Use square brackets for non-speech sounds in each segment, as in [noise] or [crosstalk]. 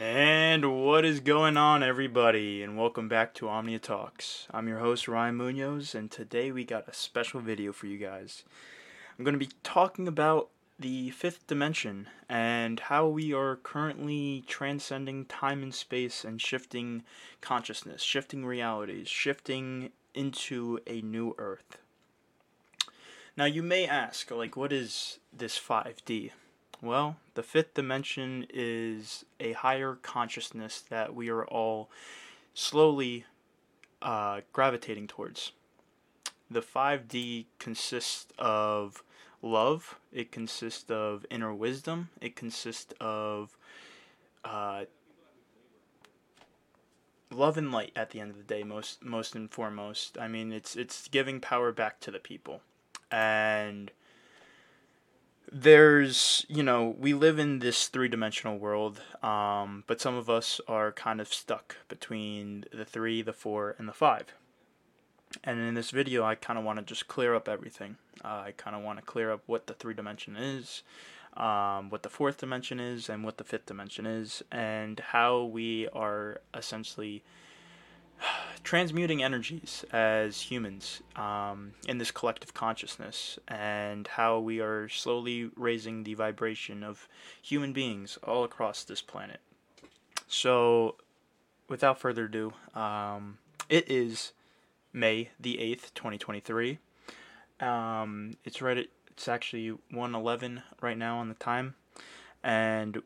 And what is going on, everybody? And welcome back to Omnia Talks. I'm your host, Ryan Munoz, and today we got a special video for you guys. I'm going to be talking about the fifth dimension and how we are currently transcending time and space and shifting consciousness, shifting realities, shifting into a new earth. Now, you may ask, like, what is this 5D? Well, the fifth dimension is a higher consciousness that we are all slowly uh, gravitating towards. The 5D consists of love, it consists of inner wisdom, it consists of uh, love and light at the end of the day most most and foremost i mean it's it's giving power back to the people and there's you know we live in this three-dimensional world um, but some of us are kind of stuck between the three the four and the five. And in this video i kind of want to just clear up everything. Uh, i kind of want to clear up what the three dimension is um, what the fourth dimension is and what the fifth dimension is and how we are essentially [sighs] transmuting energies as humans um, in this collective consciousness and how we are slowly raising the vibration of human beings all across this planet. So, without further ado, um, it is May the 8th, 2023. Um, it's right at, it's actually 111 right now on the time. And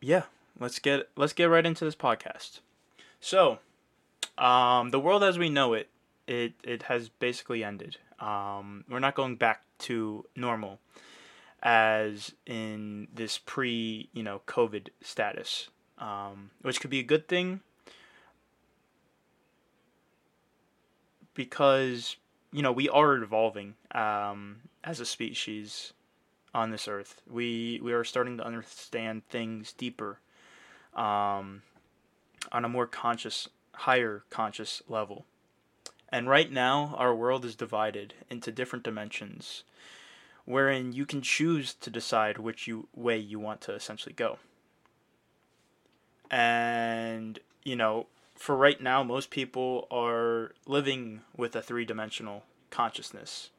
yeah, let's get let's get right into this podcast. So, um, the world as we know it, it it has basically ended. Um, we're not going back to normal, as in this pre you know COVID status, um, which could be a good thing because you know we are evolving um, as a species on this earth. We we are starting to understand things deeper, um, on a more conscious higher conscious level. And right now, our world is divided into different dimensions, wherein you can choose to decide which you, way you want to essentially go. And, you know, for right now, most people are living with a three dimensional consciousness,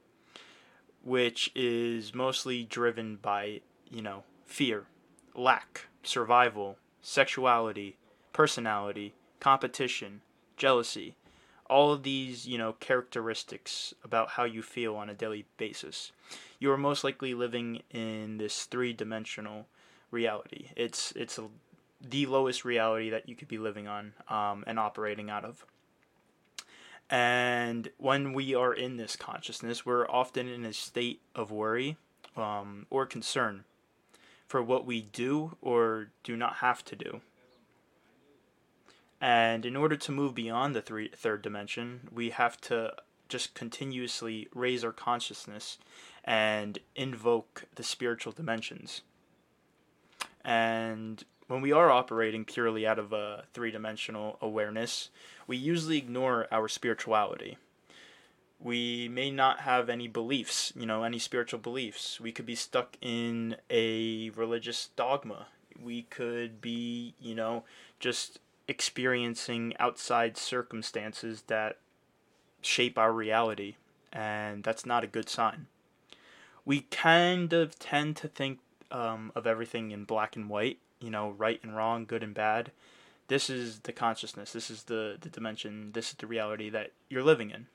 which is mostly driven by, you know, fear, lack, survival, sexuality, personality, competition, jealousy, all of these, you know, characteristics about how you feel on a daily basis. You are most likely living in this three-dimensional reality. It's it's a, the lowest reality that you could be living on um, and operating out of. And when we are in this consciousness, we're often in a state of worry um, or concern for what we do or do not have to do. And in order to move beyond the three, third dimension, we have to just continuously raise our consciousness and invoke the spiritual dimensions. And when we are operating purely out of a three dimensional awareness, we usually ignore our spirituality. We may not have any beliefs, you know, any spiritual beliefs. We could be stuck in a religious dogma. We could be, you know, just experiencing outside circumstances that shape our reality, and that's not a good sign. We kind of tend to think um, of everything in black and white, you know, right and wrong, good and bad. This is the consciousness, this is the, the dimension, this is the reality that you're living in.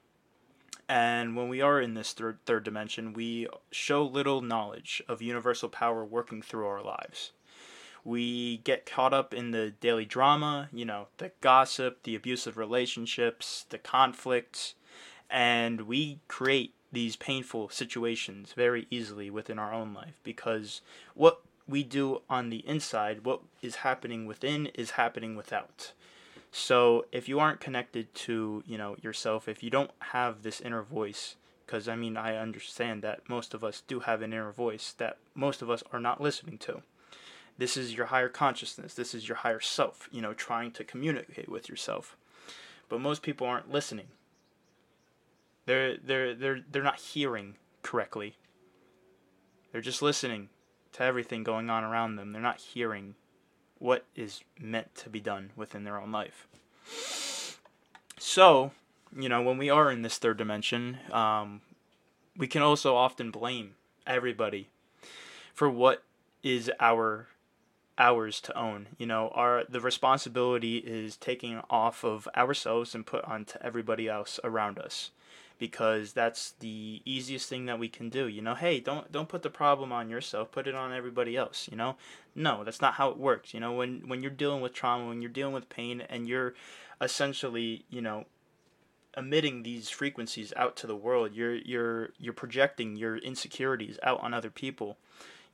And when we are in this third, third dimension, we show little knowledge of universal power working through our lives we get caught up in the daily drama, you know, the gossip, the abusive relationships, the conflicts, and we create these painful situations very easily within our own life because what we do on the inside, what is happening within, is happening without. So if you aren't connected to, you know, yourself, if you don't have this inner voice, because I mean, I understand that most of us do have an inner voice that most of us are not listening to this is your higher consciousness this is your higher self you know trying to communicate with yourself. But most people aren't listening. They're they're they're they're not hearing correctly. They're just listening to everything going on around them. They're not hearing what is meant to be done within their own life. So, you know, when we are in this third dimension, um, we can also often blame everybody for what is our ours to own. You know, our the responsibility is taking off of ourselves and put onto everybody else around us because that's the easiest thing that we can do. You know, hey, don't don't put the problem on yourself, put it on everybody else, you know? No, that's not how it works. You know, when when you're dealing with trauma, when you're dealing with pain and you're essentially, you know, emitting these frequencies out to the world, you're you're you're projecting your insecurities out on other people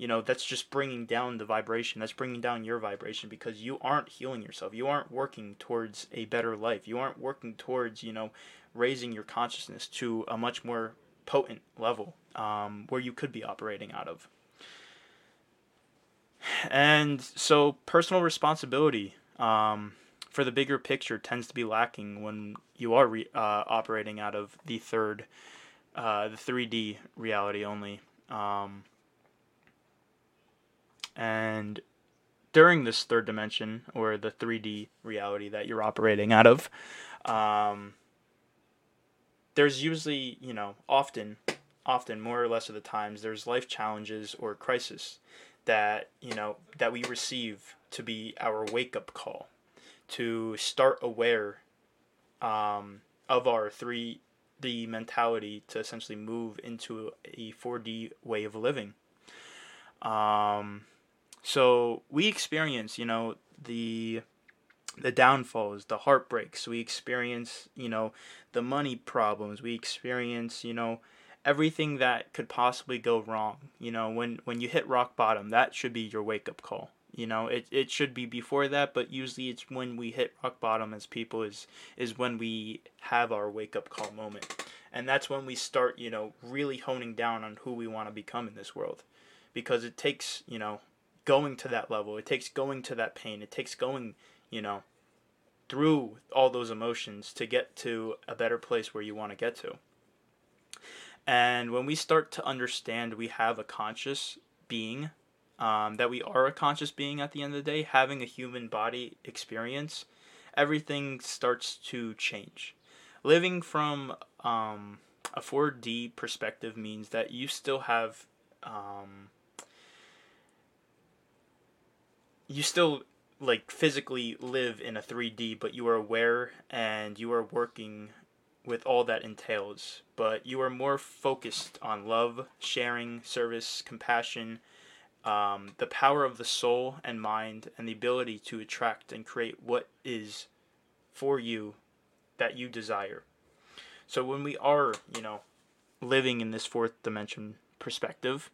you know that's just bringing down the vibration that's bringing down your vibration because you aren't healing yourself. You aren't working towards a better life. You aren't working towards you know raising your consciousness to a much more potent level um, where you could be operating out of. And so personal responsibility um, for the bigger picture tends to be lacking when you are re- uh, operating out of the third uh, the 3d reality only. Um, and during this third dimension or the 3D reality that you're operating out of, um, there's usually, you know, often, often more or less of the times, there's life challenges or crisis that, you know, that we receive to be our wake up call to start aware um, of our 3D mentality to essentially move into a 4D way of living. Um, so we experience, you know, the the downfalls, the heartbreaks. We experience, you know, the money problems. We experience, you know, everything that could possibly go wrong. You know, when when you hit rock bottom, that should be your wake up call. You know, it, it should be before that, but usually it's when we hit rock bottom as people is is when we have our wake up call moment. And that's when we start, you know, really honing down on who we want to become in this world. Because it takes, you know, going to that level. It takes going to that pain. It takes going, you know, through all those emotions to get to a better place where you want to get to. And when we start to understand we have a conscious being, um, that we are a conscious being at the end of the day, having a human body experience, everything starts to change. Living from um, a 4D perspective means that you still have um, you still like physically live in a 3D, but you are aware and you are working with all that entails. But you are more focused on love, sharing, service, compassion, um, the power of the soul and mind, and the ability to attract and create what is for you that you desire. So when we are, you know, living in this fourth dimension perspective,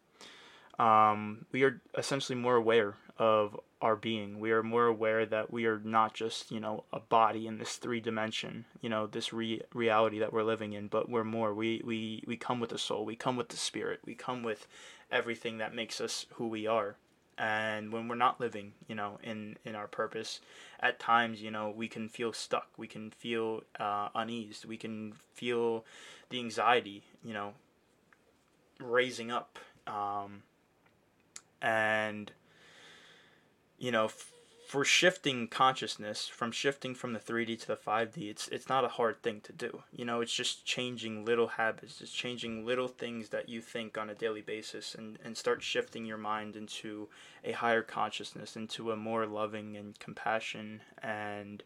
um, we are essentially more aware of our being. We are more aware that we are not just, you know, a body in this three dimension, you know, this re- reality that we're living in, but we're more. We, we, we come with the soul, we come with the spirit, we come with everything that makes us who we are. And when we're not living, you know, in, in our purpose, at times, you know, we can feel stuck. We can feel uh, uneased. We can feel the anxiety, you know, raising up. Um, and you know, f- for shifting consciousness from shifting from the 3D to the 5D, it's it's not a hard thing to do. You know, it's just changing little habits, just changing little things that you think on a daily basis and, and start shifting your mind into a higher consciousness, into a more loving and compassion and,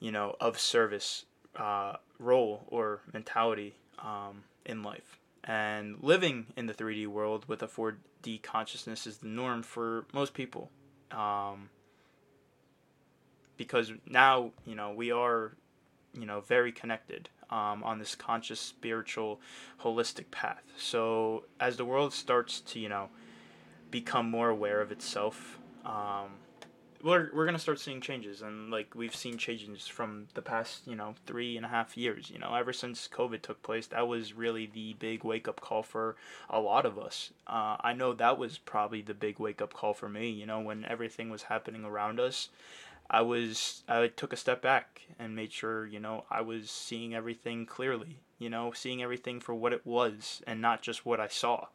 you know, of service uh, role or mentality um, in life. And living in the 3D world with a 4D consciousness is the norm for most people um, because now you know we are you know very connected um, on this conscious spiritual holistic path. So as the world starts to you know become more aware of itself um, we're we're gonna start seeing changes, and like we've seen changes from the past, you know, three and a half years. You know, ever since COVID took place, that was really the big wake up call for a lot of us. Uh, I know that was probably the big wake up call for me. You know, when everything was happening around us, I was I took a step back and made sure you know I was seeing everything clearly. You know, seeing everything for what it was and not just what I saw.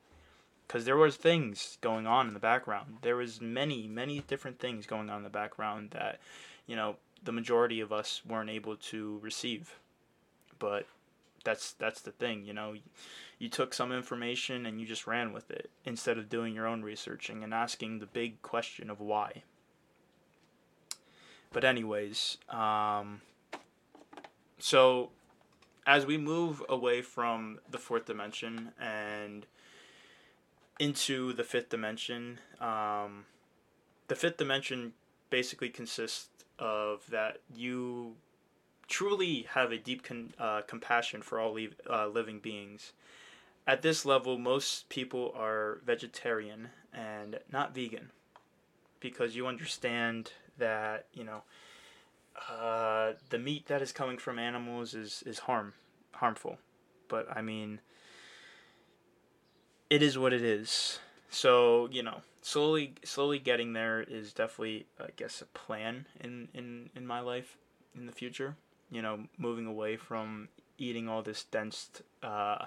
Because there was things going on in the background. There was many, many different things going on in the background that, you know, the majority of us weren't able to receive. But that's that's the thing, you know. You took some information and you just ran with it instead of doing your own researching and asking the big question of why. But anyways, um, so as we move away from the fourth dimension and into the fifth dimension, um, the fifth dimension basically consists of that you truly have a deep con- uh, compassion for all le- uh, living beings. At this level, most people are vegetarian and not vegan because you understand that you know uh, the meat that is coming from animals is is harm harmful, but I mean it is what it is. So you know, slowly slowly getting there is definitely I guess a plan in in in my life in the future. You know, moving away from eating all this dense uh,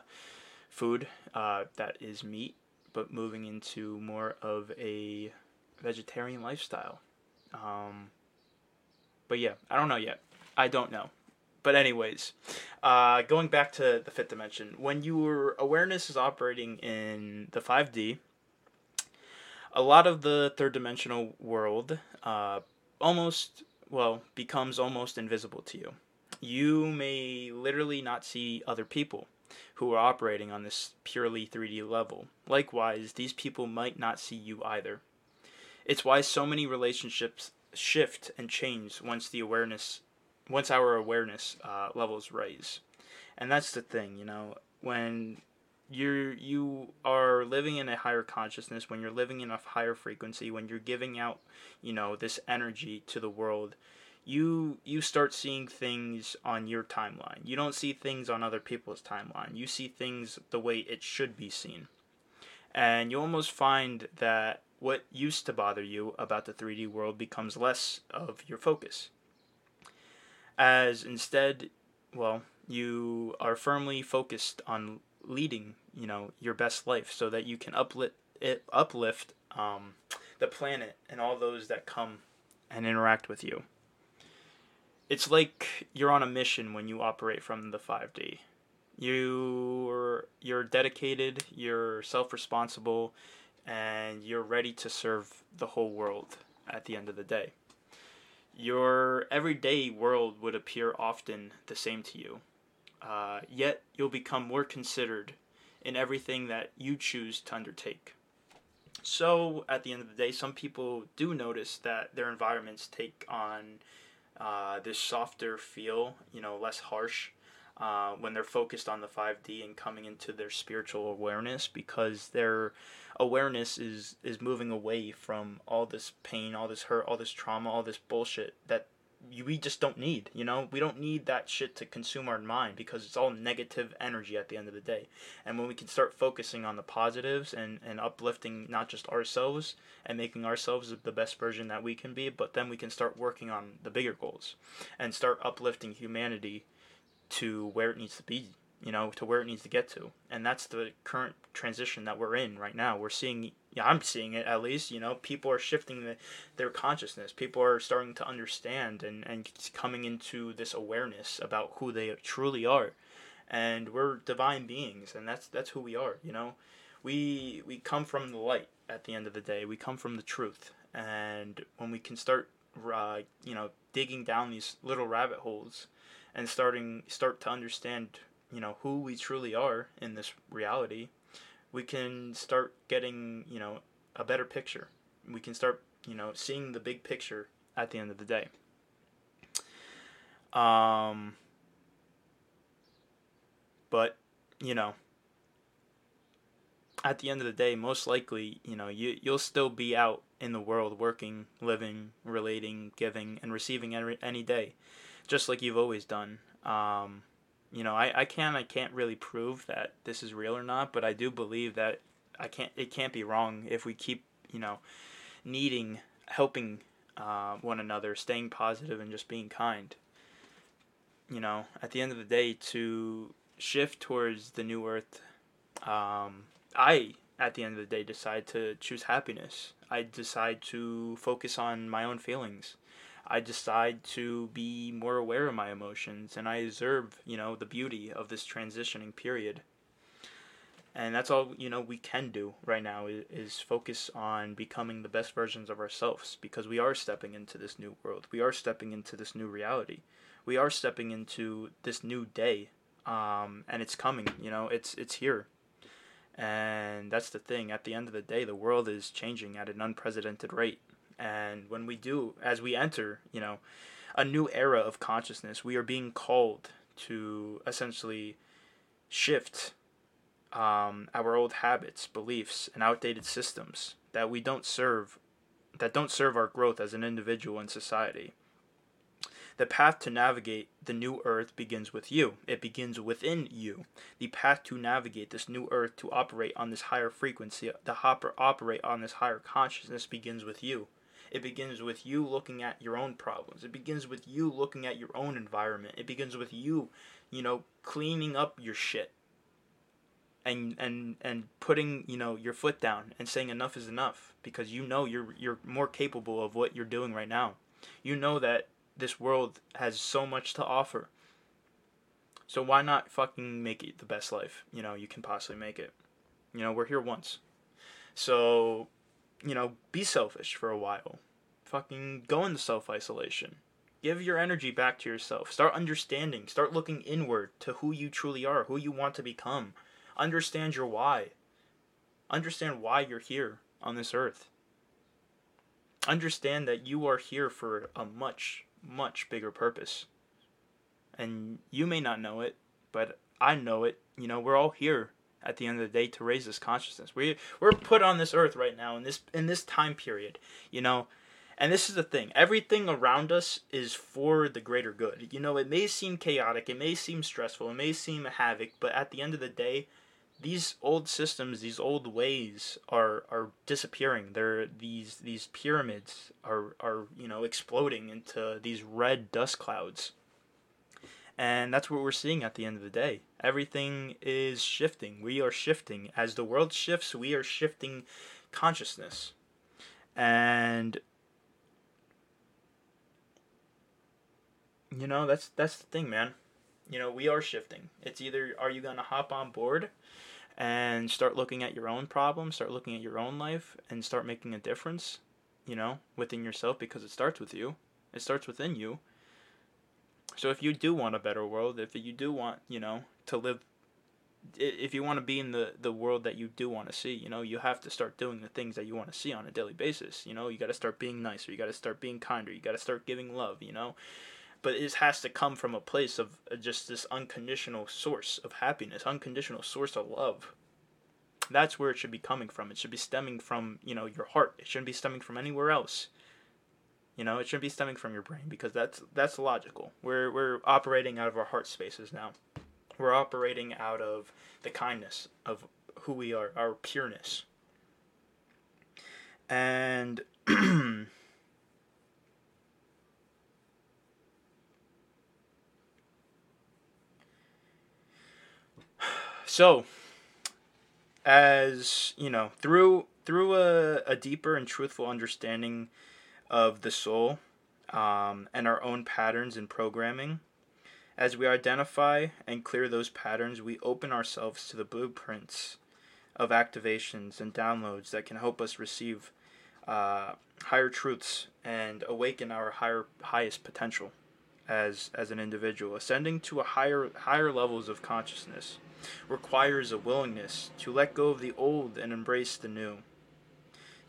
food uh, that is meat, but moving into more of a vegetarian lifestyle. Um, but yeah, I don't know yet. I don't know. But anyways, uh, going back to the fifth dimension, when your awareness is operating in the five D, a lot of the third dimensional world uh, almost well becomes almost invisible to you. You may literally not see other people who are operating on this purely 3D level. Likewise, these people might not see you either. It's why so many relationships shift and change once the awareness once our awareness uh, levels raise. And that's the thing you know when you're you are living in a higher consciousness when you're living in a higher frequency when you're giving out you know this energy to the world you you start seeing things on your timeline. You don't see things on other people's timeline. You see things the way it should be seen. And you almost find that what used to bother you about the 3D world becomes less of your focus. As instead, well, you are firmly focused on leading, you know, your best life so that you can uplift it uplift um, the planet and all those that come and interact with you. It's like you're on a mission when you operate from the 5D. You're you're dedicated, you're self-responsible, and you're ready to serve the whole world at the end of the day. Your everyday world would appear often the same to you, uh, yet you'll become more considered in everything that you choose to undertake. So, at the end of the day, some people do notice that their environments take on uh, this softer feel, you know, less harsh, uh, when they're focused on the 5D and coming into their spiritual awareness because their awareness is is moving away from all this pain, all this hurt, all this trauma, all this bullshit that we just don't need, you know? We don't need that shit to consume our mind because it's all negative energy at the end of the day. And when we can start focusing on the positives and, and uplifting not just ourselves and making ourselves the best version that we can be, but then we can start working on the bigger goals and start uplifting humanity to where it needs to be, you know, to where it needs to get to. And that's the current transition that we're in right now. We're seeing, yeah, I'm seeing it at least, you know, people are shifting the, their consciousness. People are starting to understand and, and coming into this awareness about who they truly are. And we're divine beings, and that's that's who we are, you know. We we come from the light at the end of the day. We come from the truth. And when we can start uh, you know, digging down these little rabbit holes and starting start to understand you know who we truly are in this reality we can start getting you know a better picture. We can start you know seeing the big picture at the end of the day. Um but you know at the end of the day most likely you know you you'll still be out in the world working living relating giving and receiving every, any day just like you've always done. Um, you know, I, I can I can't really prove that this is real or not, but I do believe that I can't it can't be wrong if we keep you know needing helping uh, one another, staying positive, and just being kind. You know, at the end of the day, to shift towards the new earth, um, I at the end of the day decide to choose happiness. I decide to focus on my own feelings. I decide to be more aware of my emotions and I observe, you know, the beauty of this transitioning period. And that's all, you know, we can do right now is, focus on becoming the best versions of ourselves because we are stepping into this new world. We are stepping into this new reality. We are stepping into this new day. Um, and it's coming, you know, it's it's here. And that's the thing. At the end of the day, the world is changing at an unprecedented rate. And when we do, as we enter, you know, a new era of consciousness, we are being called to essentially shift um, our old habits, beliefs, and outdated systems that we don't serve, that don't serve our growth as an individual in society. The path to navigate the new earth begins with you. It begins within you. The path to navigate this new earth, to operate on this higher frequency, to operate on this higher consciousness begins with you. It begins with you looking at your own problems. It begins with you looking at your own environment. It begins with you, you know, cleaning up your shit. And and and putting, you know, your foot down and saying enough is enough because you know you're you're more capable of what you're doing right now. You know that this world has so much to offer. So why not fucking make it the best life, you know, you can possibly make it. You know, we're here once. So you know, be selfish for a while. Fucking go into self isolation. Give your energy back to yourself. Start understanding. Start looking inward to who you truly are, who you want to become. Understand your why. Understand why you're here on this earth. Understand that you are here for a much, much bigger purpose. And you may not know it, but I know it. You know, we're all here at the end of the day to raise this consciousness. We we're put on this earth right now in this in this time period, you know. And this is the thing. Everything around us is for the greater good. You know, it may seem chaotic, it may seem stressful, it may seem a havoc, but at the end of the day, these old systems, these old ways are are disappearing. They're these these pyramids are are, you know, exploding into these red dust clouds. And that's what we're seeing at the end of the day. Everything is shifting. We are shifting. As the world shifts, we are shifting consciousness. And you know, that's that's the thing, man. You know, we are shifting. It's either are you going to hop on board and start looking at your own problems, start looking at your own life and start making a difference, you know, within yourself because it starts with you. It starts within you so if you do want a better world, if you do want, you know, to live if you want to be in the the world that you do want to see, you know, you have to start doing the things that you want to see on a daily basis. You know, you got to start being nicer, you got to start being kinder, you got to start giving love, you know. But it has to come from a place of uh, just this unconditional source of happiness, unconditional source of love. That's where it should be coming from. It should be stemming from, you know, your heart. It shouldn't be stemming from anywhere else. You know, it shouldn't be stemming from your brain because that's that's logical. We're we're operating out of our heart spaces now. We're operating out of the kindness of who we are, our pureness. And [clears throat] so as you know through through a, a deeper and truthful understanding of the soul um, and our own patterns in programming. As we identify and clear those patterns, we open ourselves to the blueprints of activations and downloads that can help us receive uh, higher truths and awaken our higher highest potential as as an individual. Ascending to a higher higher levels of consciousness requires a willingness to let go of the old and embrace the new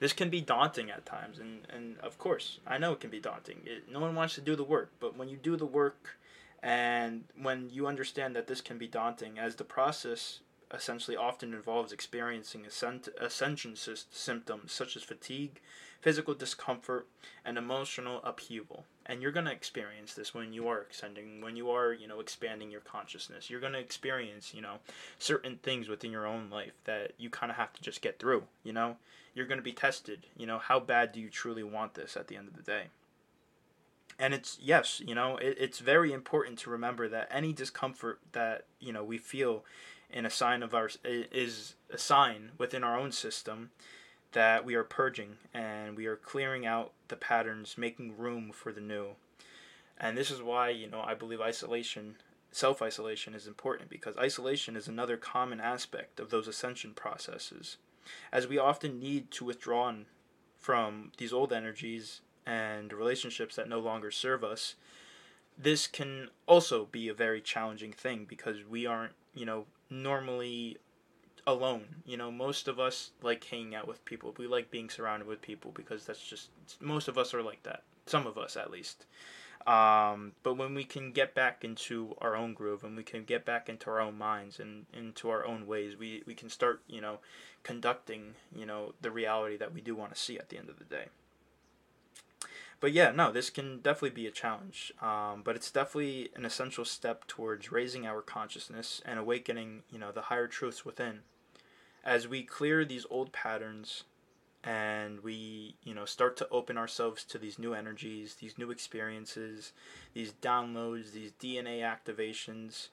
this can be daunting at times and, and of course i know it can be daunting. It, no one wants to do the work but when you do the work and when you understand that this can be daunting as the process essentially often involves experiencing ascent, ascension symptoms such as fatigue physical discomfort and emotional upheaval and you're going to experience this when you are ascending when you are you know expanding your consciousness you're going to experience you know certain things within your own life that you kind of have to just get through you know you're going to be tested. You know, how bad do you truly want this at the end of the day? And it's, yes, you know, it, it's very important to remember that any discomfort that, you know, we feel and a sign of our is a sign within our own system that we are purging and we are clearing out the patterns, making room for the new. And this is why, you know, I believe isolation, self isolation is important because isolation is another common aspect of those ascension processes. As we often need to withdraw from these old energies and relationships that no longer serve us, this can also be a very challenging thing because we aren't, you know, normally alone. You know, most of us like hanging out with people. We like being surrounded with people because that's just most of us are like that. Some of us at least. Um, but when we can get back into our own groove and we can get back into our own minds and into our own ways, we, we can start, you know, conducting, you know, the reality that we do want to see at the end of the day but yeah, no, this can definitely be a challenge. Um, but it's definitely an essential step towards raising our consciousness and awakening, you know, the higher truths within. As we clear these old patterns and we, you know, start to open ourselves to these new energies, these new experiences, these downloads, these DNA activations,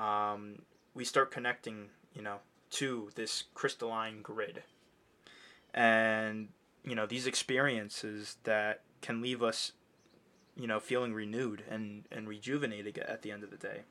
um, we start connecting, you know, to this crystalline grid. And, you know, these experiences that can leave us, you know, feeling renewed and, and rejuvenated at the end of the day.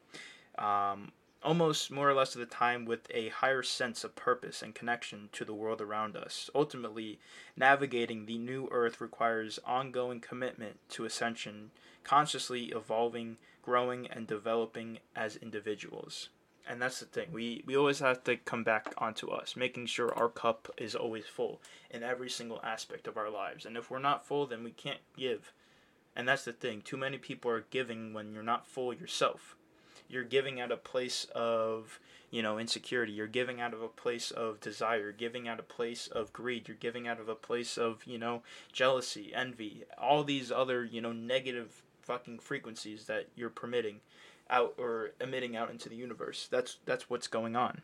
Um, almost more or less of the time with a higher sense of purpose and connection to the world around us. Ultimately, navigating the new earth requires ongoing commitment to ascension, consciously evolving, growing, and developing as individuals. And that's the thing. We we always have to come back onto us, making sure our cup is always full in every single aspect of our lives. And if we're not full, then we can't give. And that's the thing. Too many people are giving when you're not full yourself. You're giving out a place of, you know, insecurity. You're giving out of a place of desire. You're giving out a place of greed. You're giving out of a place of, you know, jealousy, envy, all these other, you know, negative fucking frequencies that you're permitting out or emitting out into the universe. That's that's what's going on.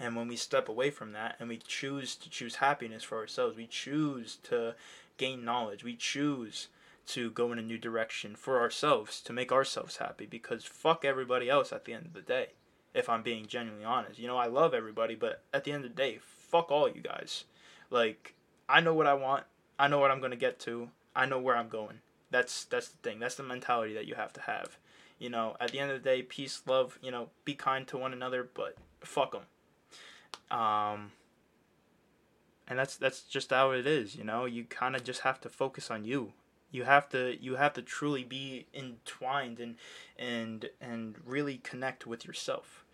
And when we step away from that and we choose to choose happiness for ourselves, we choose to gain knowledge, we choose to go in a new direction for ourselves to make ourselves happy because fuck everybody else at the end of the day. If I'm being genuinely honest, you know, I love everybody, but at the end of the day, fuck all you guys. Like, I know what I want, I know what I'm going to get to, I know where I'm going. That's that's the thing. That's the mentality that you have to have. You know, at the end of the day, peace, love. You know, be kind to one another, but fuck them. Um, and that's that's just how it is. You know, you kind of just have to focus on you. You have to you have to truly be entwined and and and really connect with yourself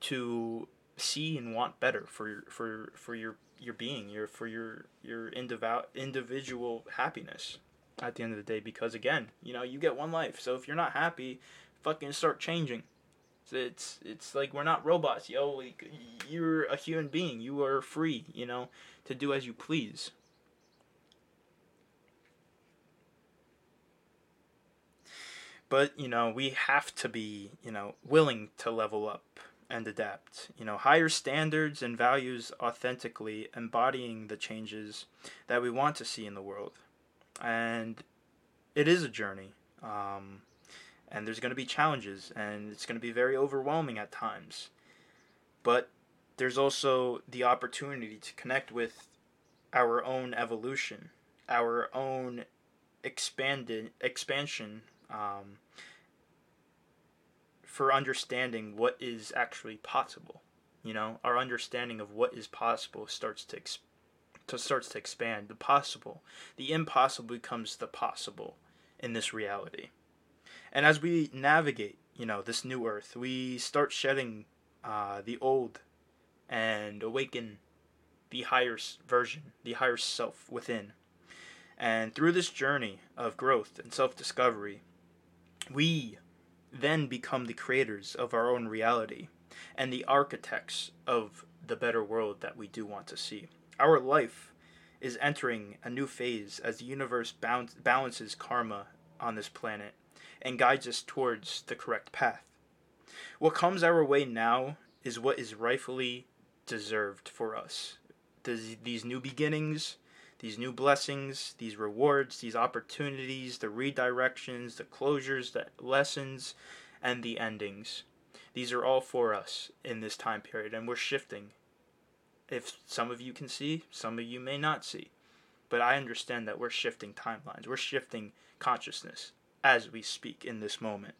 to see and want better for for for your your being your for your your individual individual happiness at the end of the day because again you know you get one life so if you're not happy fucking start changing. It's it's like we're not robots, yo. Like, you're a human being. You are free, you know, to do as you please. But you know, we have to be, you know, willing to level up and adapt. You know, higher standards and values authentically embodying the changes that we want to see in the world. And it is a journey. Um, and there's going to be challenges and it's going to be very overwhelming at times. But there's also the opportunity to connect with our own evolution our own expanded expansion um, for understanding what is actually possible you know? Our understanding of what is possible starts to to starts to expand. The possible the impossible becomes the possible in this reality and as we navigate, you know, this new earth, we start shedding uh, the old and awaken the higher version, the higher self within. And through this journey of growth and self discovery, we then become the creators of our own reality and the architects of the better world that we do want to see. Our life is entering a new phase as the universe balances karma on this planet and guides us towards the correct path. What comes our way now is what is rightfully deserved for us. These new beginnings, these new blessings, these rewards, these opportunities, the redirections, the closures, the lessons, and the endings. These are all for us in this time period, and we're shifting. If some of you can see, some of you may not see. But I understand that we're shifting timelines, we're shifting consciousness as we speak in this moment.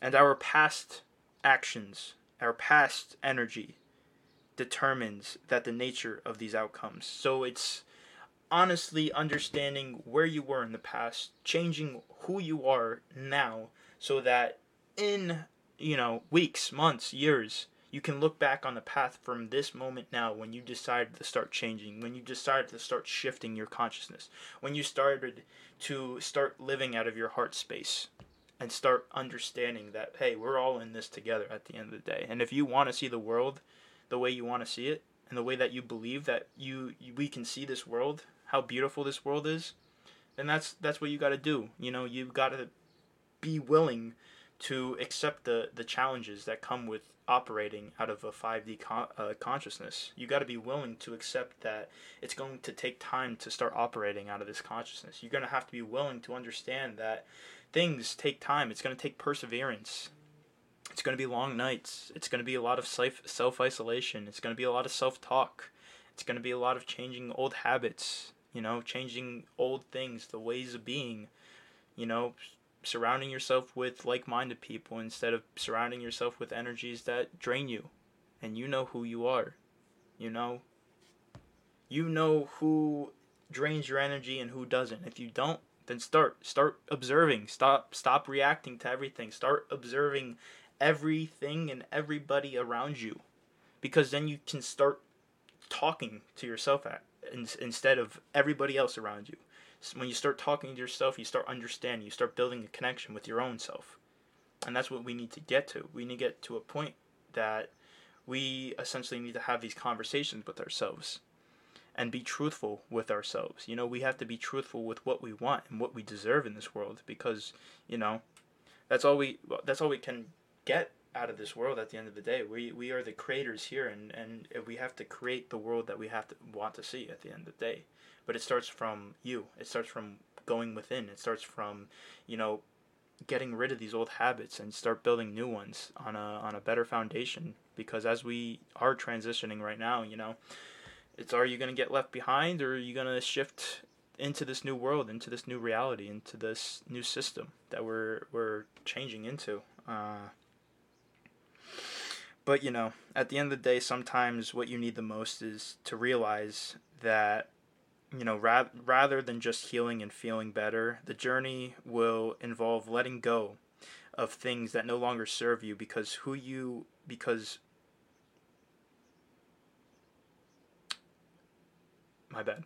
And our past actions, our past energy, determines that the nature of these outcomes. So it's honestly understanding where you were in the past, changing who you are now so that in, you know, weeks, months, years, you can look back on the path from this moment now when you decided to start changing, when you decided to start shifting your consciousness, when you started to start living out of your heart space and start understanding that, hey, we're all in this together at the end of the day. And if you want to see the world the way you want to see it and the way that you believe that you, we can see this world, how beautiful this world is, then that's that's what you got to do. You know, you've got to be willing to accept the the challenges that come with operating out of a 5D con- uh, consciousness. You got to be willing to accept that it's going to take time to start operating out of this consciousness. You're going to have to be willing to understand that things take time. It's going to take perseverance. It's going to be long nights. It's going to be a lot of self isolation. It's going to be a lot of self talk. It's going to be a lot of changing old habits, you know, changing old things, the ways of being, you know, surrounding yourself with like-minded people instead of surrounding yourself with energies that drain you. And you know who you are you know? You know who drains your energy and who doesn't. If you don't then start start observing. Stop stop reacting to everything. Start observing everything and everybody around you. Because then you can start talking to yourself at, instead of everybody else around you when you start talking to yourself, you start understanding, you start building a connection with your own self. And that's what we need to get to. We need to get to a point that we essentially need to have these conversations with ourselves and be truthful with ourselves. You know, we have to be truthful with what we want and what we deserve in this world because, you know, that's all we that's all we can get out of this world at the end of the day. We we are the creators here and and we have to create the world that we have to want to see at the end of the day but it starts from you. It starts from going within. It starts from, you know, getting rid of these old habits and start building new ones on a on a better foundation because as we are transitioning right now, you know, it's are you going to get left behind or are you going to shift into this new world, into this new reality, into this new system that we're we're changing into. Uh, but you know, at the end of the day, sometimes what you need the most is to realize that you know, ra- rather than just healing and feeling better, the journey will involve letting go of things that no longer serve you because who you because my bad.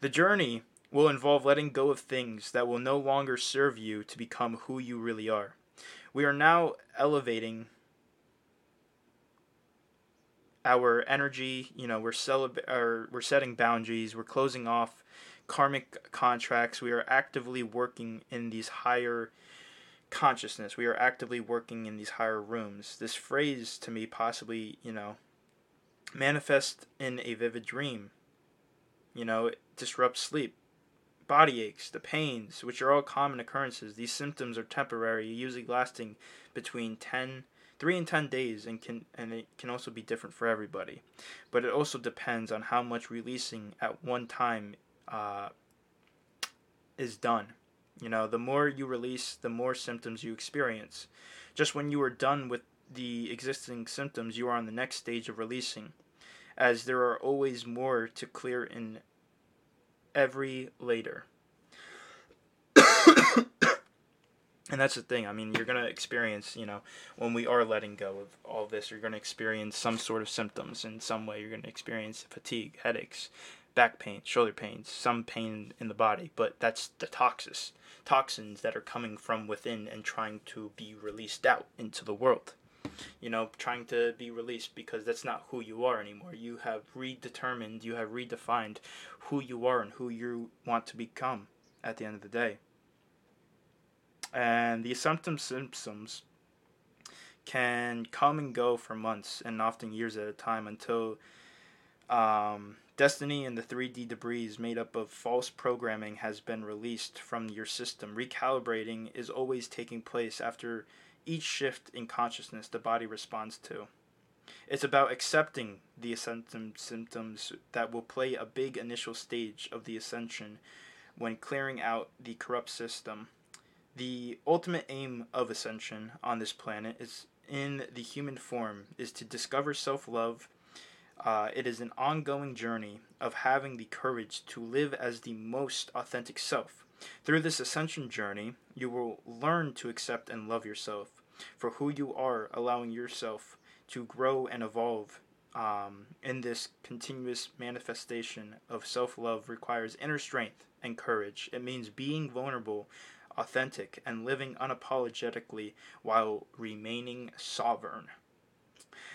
The journey will involve letting go of things that will no longer serve you to become who you really are. We are now elevating our energy. You know, we're celeb- or we're setting boundaries. We're closing off karmic contracts. We are actively working in these higher consciousness. We are actively working in these higher rooms. This phrase to me possibly, you know, manifest in a vivid dream. You know, it disrupts sleep. Body aches, the pains, which are all common occurrences. These symptoms are temporary, usually lasting between 10 three and ten days and can and it can also be different for everybody. But it also depends on how much releasing at one time uh, is done. You know the more you release the more symptoms you experience. Just when you are done with the existing symptoms you are on the next stage of releasing as there are always more to clear in every later and that's the thing i mean you're going to experience you know when we are letting go of all this you're going to experience some sort of symptoms. In some way you're going to experience fatigue headaches back pain shoulder pains some pain in the body. But that's the toxins toxins that are coming from within and trying to be released out into the world. You know trying to be released because that's not who you are anymore. You have redetermined you have redefined who you are and who you want to become at the end of the day and the symptoms symptoms can come and go for months and often years at a time until um, destiny and the 3D debris made up of false programming has been released from your system. Recalibrating is always taking place after each shift in consciousness the body responds to. It's about accepting the ascension symptoms that will play a big initial stage of the ascension when clearing out the corrupt system. The ultimate aim of ascension on this planet is in the human form is to discover self-love. Uh, it is an ongoing journey of having the courage to live as the most authentic self. Through this ascension journey, you will learn to accept and love yourself for who you are, allowing yourself to grow and evolve um, in this continuous manifestation of self love requires inner strength and courage. It means being vulnerable, authentic, and living unapologetically while remaining sovereign.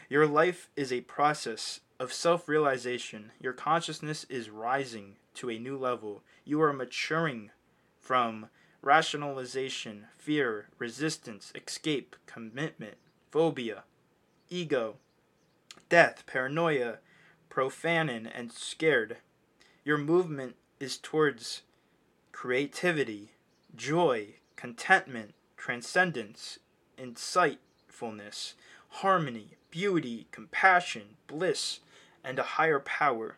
Your life is a process of self realization. Your consciousness is rising to a new level. You are maturing from rationalization, fear, resistance, escape, commitment, phobia, ego, death, paranoia, profanin, and scared. Your movement is towards creativity, joy, contentment, transcendence, insightfulness, harmony, beauty, compassion, bliss, and a higher power.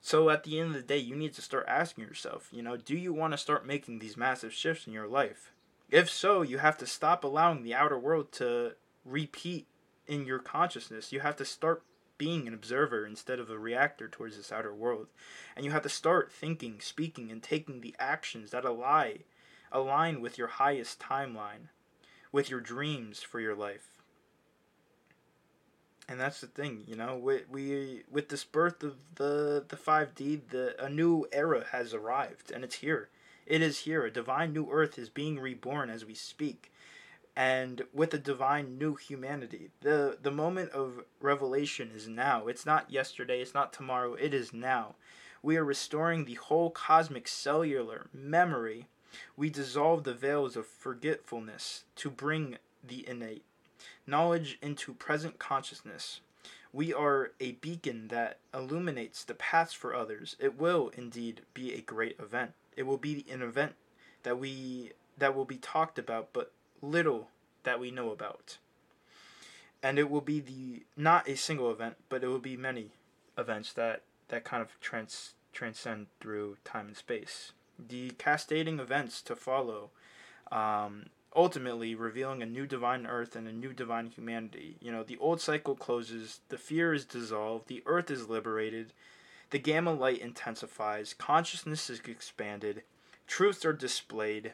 So at the end of the day, you need to start asking yourself, you know, do you want to start making these massive shifts in your life? If so, you have to stop allowing the outer world to repeat in your consciousness. You have to start being an observer instead of a reactor towards this outer world. And you have to start thinking, speaking, and taking the actions that align, align with your highest timeline, with your dreams for your life. And that's the thing, you know, we, we with this birth of the the 5D, the a new era has arrived and it's here. It is here. A divine new earth is being reborn as we speak and with a divine new humanity. The the moment of revelation is now. It's not yesterday, it's not tomorrow, it is now. We are restoring the whole cosmic cellular memory. We dissolve the veils of forgetfulness to bring the innate knowledge into present consciousness. We are a beacon that illuminates the paths for others. It will indeed be a great event. It will be an event that we that will be talked about but little that we know about. And it will be the not a single event, but it will be many events that that kind of trans transcend through time and space. The cascading events to follow, um, ultimately revealing a new divine earth and a new divine humanity. You know, the old cycle closes, the fear is dissolved, the earth is liberated, the gamma light intensifies, consciousness is expanded, truths are displayed,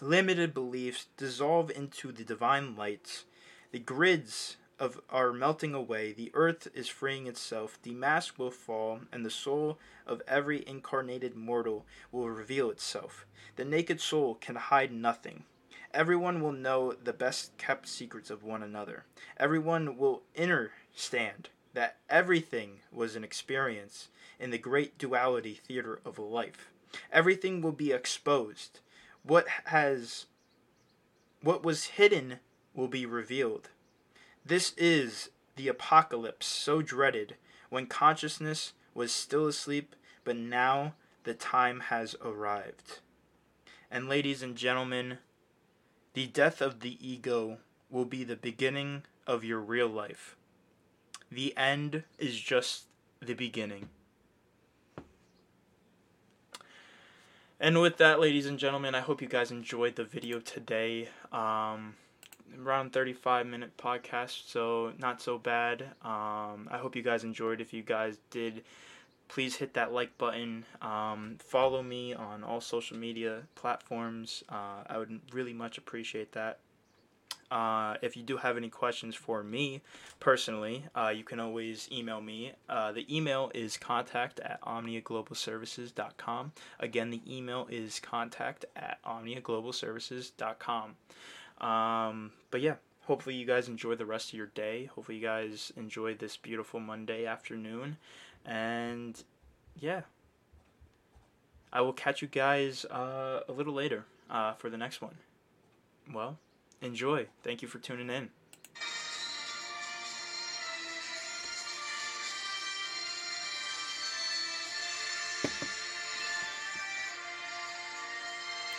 limited beliefs dissolve into the divine lights. The grids of are melting away. The earth is freeing itself. The mask will fall, and the soul of every incarnated mortal will reveal itself. The naked soul can hide nothing. Everyone will know the best kept secrets of one another. Everyone will understand that everything was an experience in the great duality theater of life. Everything will be exposed what has what was hidden will be revealed. This is the apocalypse so dreaded when consciousness was still asleep, but now the time has arrived. And ladies and gentlemen, the death of the ego will be the beginning of your real life. The end is just the beginning. And with that, ladies and gentlemen, I hope you guys enjoyed the video today. Um, around 35 minute podcast, so not so bad. Um, I hope you guys enjoyed. If you guys did, please hit that like button. Um, follow me on all social media platforms. Uh, I would really much appreciate that. Uh, if you do have any questions for me personally, uh, you can always email me. Uh, the email is contact at omniaglobalservices.com. Again, the email is contact at omniaglobalservices.com. Um, but yeah, hopefully you guys enjoy the rest of your day. Hopefully you guys enjoy this beautiful Monday afternoon. And yeah, I will catch you guys uh, a little later uh, for the next one. Well, enjoy. Thank you for tuning in.